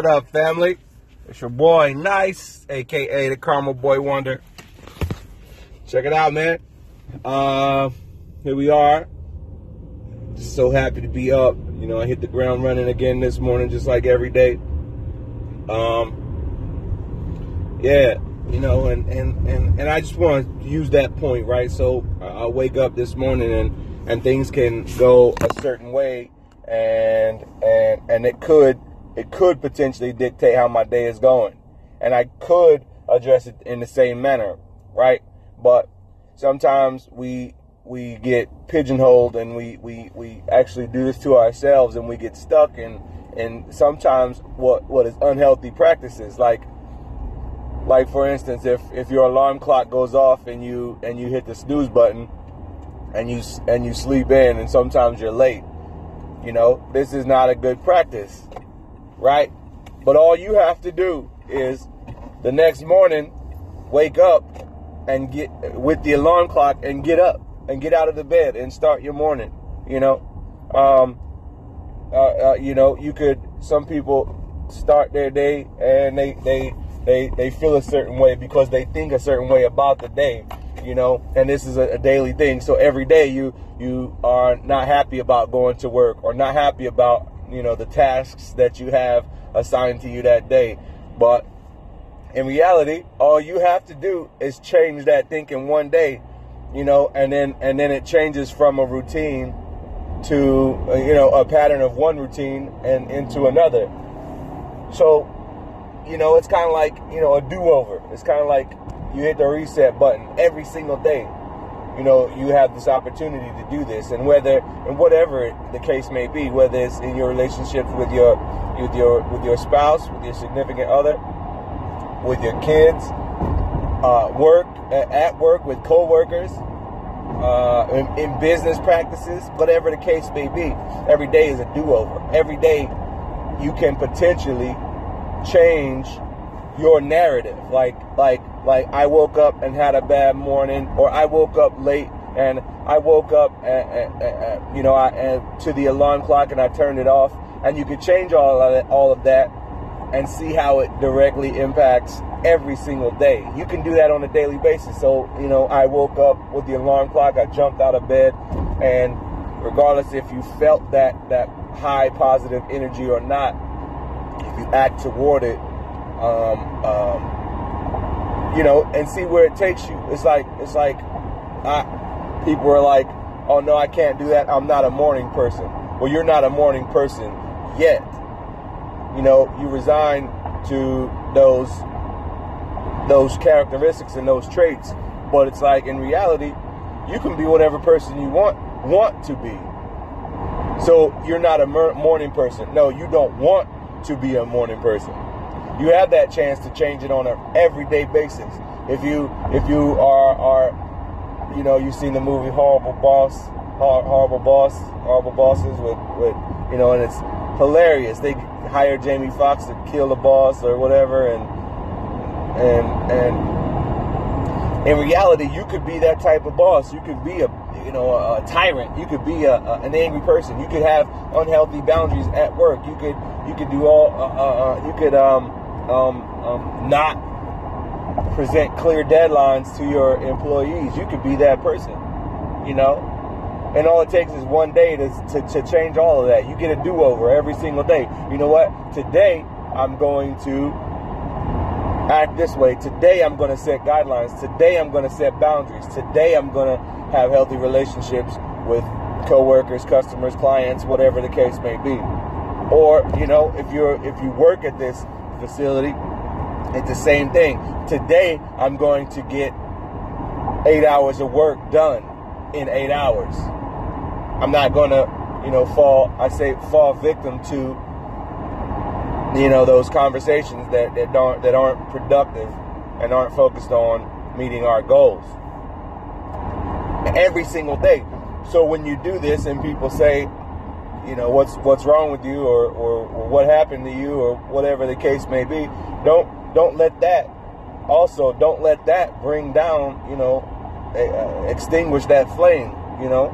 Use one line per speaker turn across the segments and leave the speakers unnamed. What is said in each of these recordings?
What up, family? It's your boy Nice, aka the Caramel Boy Wonder. Check it out, man. Uh, here we are. Just so happy to be up. You know, I hit the ground running again this morning, just like every day. Um, yeah, you know, and and and, and I just want to use that point, right? So I wake up this morning and and things can go a certain way and and and it could it could potentially dictate how my day is going, and I could address it in the same manner, right? But sometimes we we get pigeonholed and we, we, we actually do this to ourselves and we get stuck in and sometimes what what is unhealthy practices. Like like for instance if if your alarm clock goes off and you and you hit the snooze button and you and you sleep in and sometimes you're late you know, this is not a good practice, right? But all you have to do is the next morning wake up and get with the alarm clock and get up and get out of the bed and start your morning. You know, um, uh, uh, you know, you could. Some people start their day and they they they they feel a certain way because they think a certain way about the day you know, and this is a, a, daily thing. So every day you you are not happy about going to work or not happy about you know the tasks that you have assigned to you that day. But in reality, all you have to do is change that thinking one day, you know, and then and then it changes from a routine to uh, you know a pattern of one routine and into another. So, you know, it's kind of like you know a do-over. It's kind of like you hit the reset button every single day. You know, you have this opportunity to do this, and whether and whatever the case may be, whether it's in your relationship with your with your with your spouse, with your significant other, with your kids, uh, work at work with coworkers, uh, in, in business practices, whatever the case may be. Every day is a do-over. Every day, you can potentially change your narrative. Like like like I woke up and had a bad morning, or I woke up late and I woke up, and, and, and, you know, I, and to the alarm clock and I turned it off. And you could change all of that, all of that, and see how it directly impacts every single day. You can do that on a daily basis. So you know, I woke up with the alarm clock. I jumped out of bed, and regardless if you felt that that high positive energy or not, if you act toward it, um, um, you know, and see where it takes you. It's like it's like I, people are like, "Oh no, I can't do that. I'm not a morning person." Well, you're not a morning person yet. You know, you resign to those those characteristics and those traits, but it's like in reality, you can be whatever person you want want to be. So you're not a morning person. No, you don't want to be a morning person you have that chance to change it on an everyday basis. If you if you are are you know you've seen the movie Horrible Boss, Horrible Boss, Horrible Bosses with with you know and it's hilarious. They hire Jamie Foxx to kill the boss or whatever, and and and in reality, you could be that type of boss. You could be a you know a, tyrant. You could be a, a, an angry person. You could have unhealthy boundaries at work. You could you could do all uh, uh, uh you could um um, um, not present clear deadlines to your employees. You could be that person, you know? And all it takes is one day to, to, to change all of that. You get a do over every single day. You know what? Today, I'm going to act this way. Today, I'm going to set guidelines. Today, I'm going to set boundaries. Today, I'm going to have healthy relationships with coworkers, customers, clients, whatever the case may be. Or, you know, if you're if you work at this facility. It's the same thing. Today, I'm going to get eight hours of work done in eight hours. I'm not going to, you know, fall, I say, fall victim to, you know, those conversations that, that, don't, that aren't productive and aren't focused on meeting our goals every single day. So when you do this and people say, you know what's what's wrong with you or, or, or what happened to you or whatever the case may be don't don't let that also don't let that bring down you know uh, extinguish that flame you know?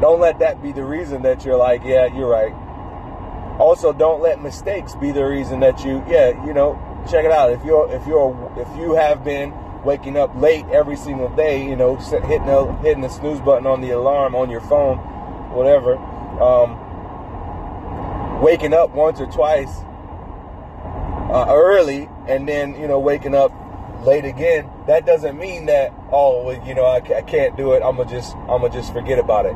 Don't let that be the reason that you're like yeah you're right. Also don't let mistakes be the reason that you yeah you know check it out. If you're if you're if you have been waking up late every single day you know hitting the hitting the snooze button on the alarm on your phone whatever um, waking up once or twice uh, early and then you know waking up late again that doesn't mean that oh you know I, I can't do it i'm gonna just i'm gonna just forget about it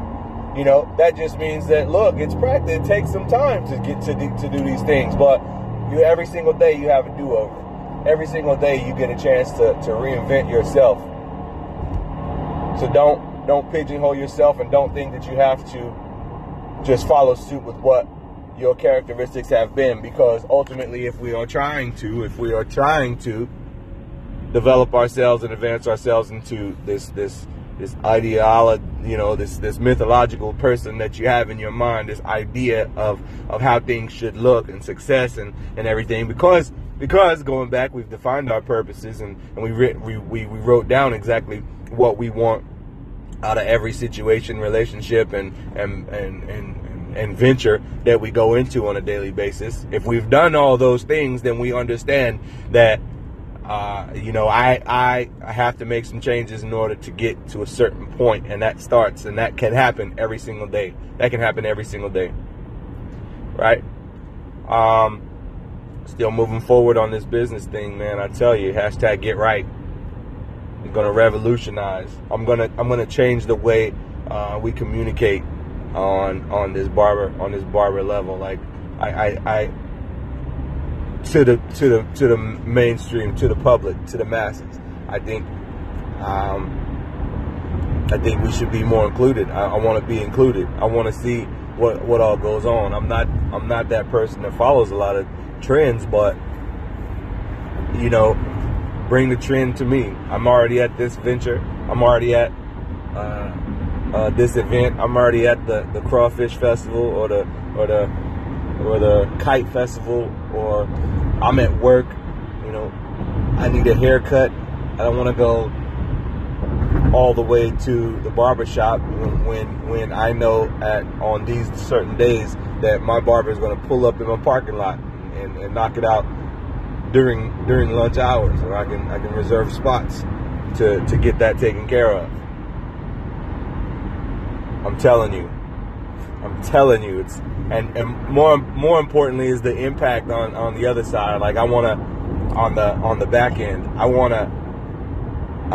you know, that just means that look, it's practice. It takes some time to get to do, to do these things, but you every single day you have a do over. Every single day you get a chance to, to reinvent yourself. So don't don't pigeonhole yourself and don't think that you have to just follow suit with what your characteristics have been because ultimately if we are trying to if we are trying to develop ourselves and advance ourselves into this this this ideology, you know, this this mythological person that you have in your mind, this idea of of how things should look and success and and everything. Because because going back, we've defined our purposes and and we we we wrote down exactly what we want out of every situation, relationship, and and and and and venture that we go into on a daily basis. If we've done all those things, then we understand that uh, you know, I, I I have to make some changes in order to get to a certain point, and that starts, and that can happen every single day. That can happen every single day, right? Um, still moving forward on this business thing, man. I tell you, hashtag get right. I'm gonna revolutionize. I'm gonna I'm gonna change the way uh, we communicate on on this barber on this barber level. Like I I, I to the to the to the mainstream, to the public, to the masses. I think um, I think we should be more included. I, I want to be included. I want to see what what all goes on. I'm not I'm not that person that follows a lot of trends, but you know, bring the trend to me. I'm already at this venture. I'm already at uh, uh, this event. I'm already at the, the crawfish festival or the or the or the kite festival or I'm at work, you know, I need a haircut. I don't want to go all the way to the barbershop when, when when I know at on these certain days that my barber is going to pull up in my parking lot and, and knock it out during during lunch hours, or I can I can reserve spots to to get that taken care of. I'm telling you, I'm telling you, it's and and more more importantly is the impact on on the other side. Like I want to on the on the back end. I want to.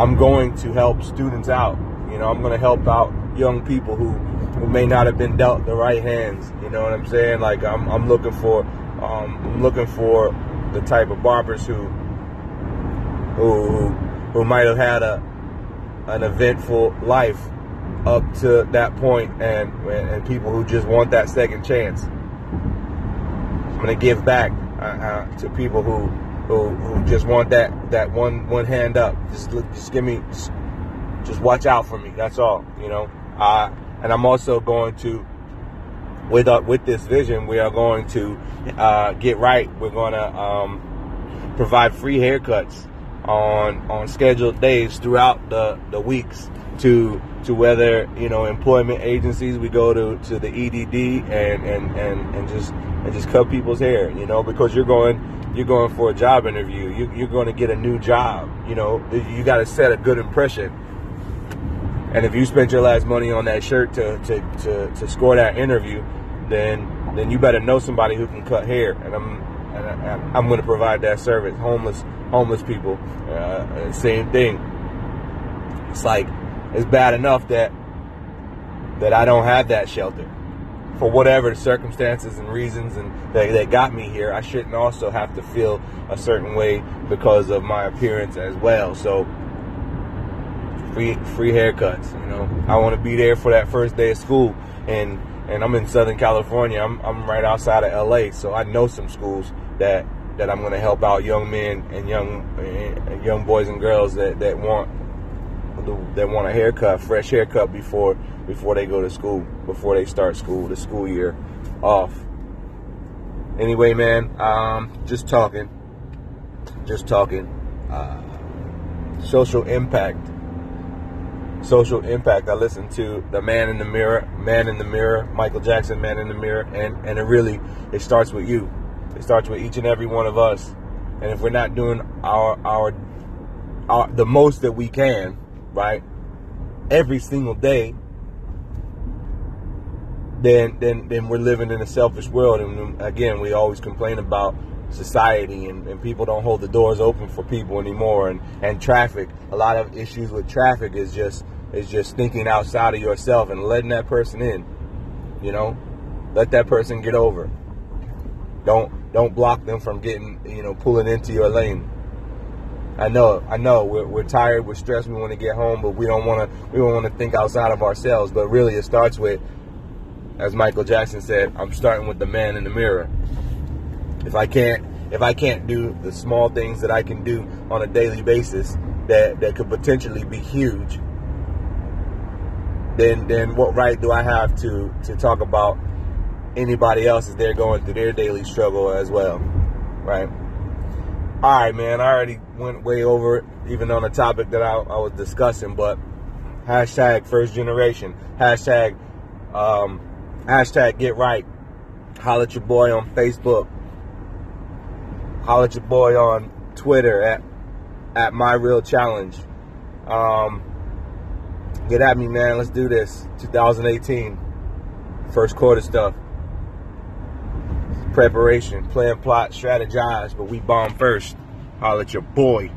I'm going to help students out. You know, I'm going to help out young people who who may not have been dealt the right hands. You know what I'm saying? Like I'm I'm looking for um, I'm looking for the type of barbers who who who might have had a an eventful life up to that point and and people who just want that second chance. I'm gonna give back uh, uh, to people who, who who just want that that one one hand up. Just just give me just, just watch out for me. That's all, you know. Uh, and I'm also going to with uh, with this vision, we are going to uh, get right. We're going to um, provide free haircuts on on scheduled days throughout the the weeks to to whether you know employment agencies we go to to the EDD and and and and just and just cut people's hair you know because you're going you're going for a job interview. You, you're going to get a new job you know. You got to set a good impression. And if you spent your last money on that shirt to, to, to, to score that interview then then you better know somebody who can cut hair and I'm and I, am going to provide that service homeless homeless people uh, same thing it's like it's bad enough that that I don't have that shelter for whatever the circumstances and reasons and that, that got me here. I shouldn't also have to feel a certain way because of my appearance as well. So free free haircuts, you know. I want to be there for that first day of school and and I'm in Southern California. I'm I'm right outside of LA, so I know some schools that that I'm going to help out young men and young and young boys and girls that that want that want a haircut, fresh haircut before before they go to school, before they start school, the school year off. Anyway, man, um, just talking, just talking. Uh, social impact. Social impact. I listen to the Man in the Mirror, Man in the Mirror, Michael Jackson, Man in the Mirror, and and it really it starts with you. It starts with each and every one of us. And if we're not doing our our, our the most that we can, right, every single day, then then then we're living in a selfish world. And again, we always complain about society and, and people don't hold the doors open for people anymore and, and traffic. A lot of issues with traffic is just is just thinking outside of yourself and letting that person in. You know? Let that person get over. Don't don't block them from getting you know pulling into your lane. I know, I know. We're, we're tired, we're stressed, we want to get home, but we don't want to. We don't want to think outside of ourselves. But really, it starts with, as Michael Jackson said, "I'm starting with the man in the mirror." If I can't, if I can't do the small things that I can do on a daily basis that that could potentially be huge, then then what right do I have to to talk about anybody else as they're going through their daily struggle as well, right? All right, man. I already went way over it, even on a topic that I, I was discussing. But hashtag first generation, hashtag um, hashtag get right. Holla at your boy on Facebook. Holla at your boy on Twitter at at my real challenge. Um, get at me, man. Let's do this. 2018, first quarter stuff preparation, plan, plot, strategize, but we bomb first. Holla at your boy.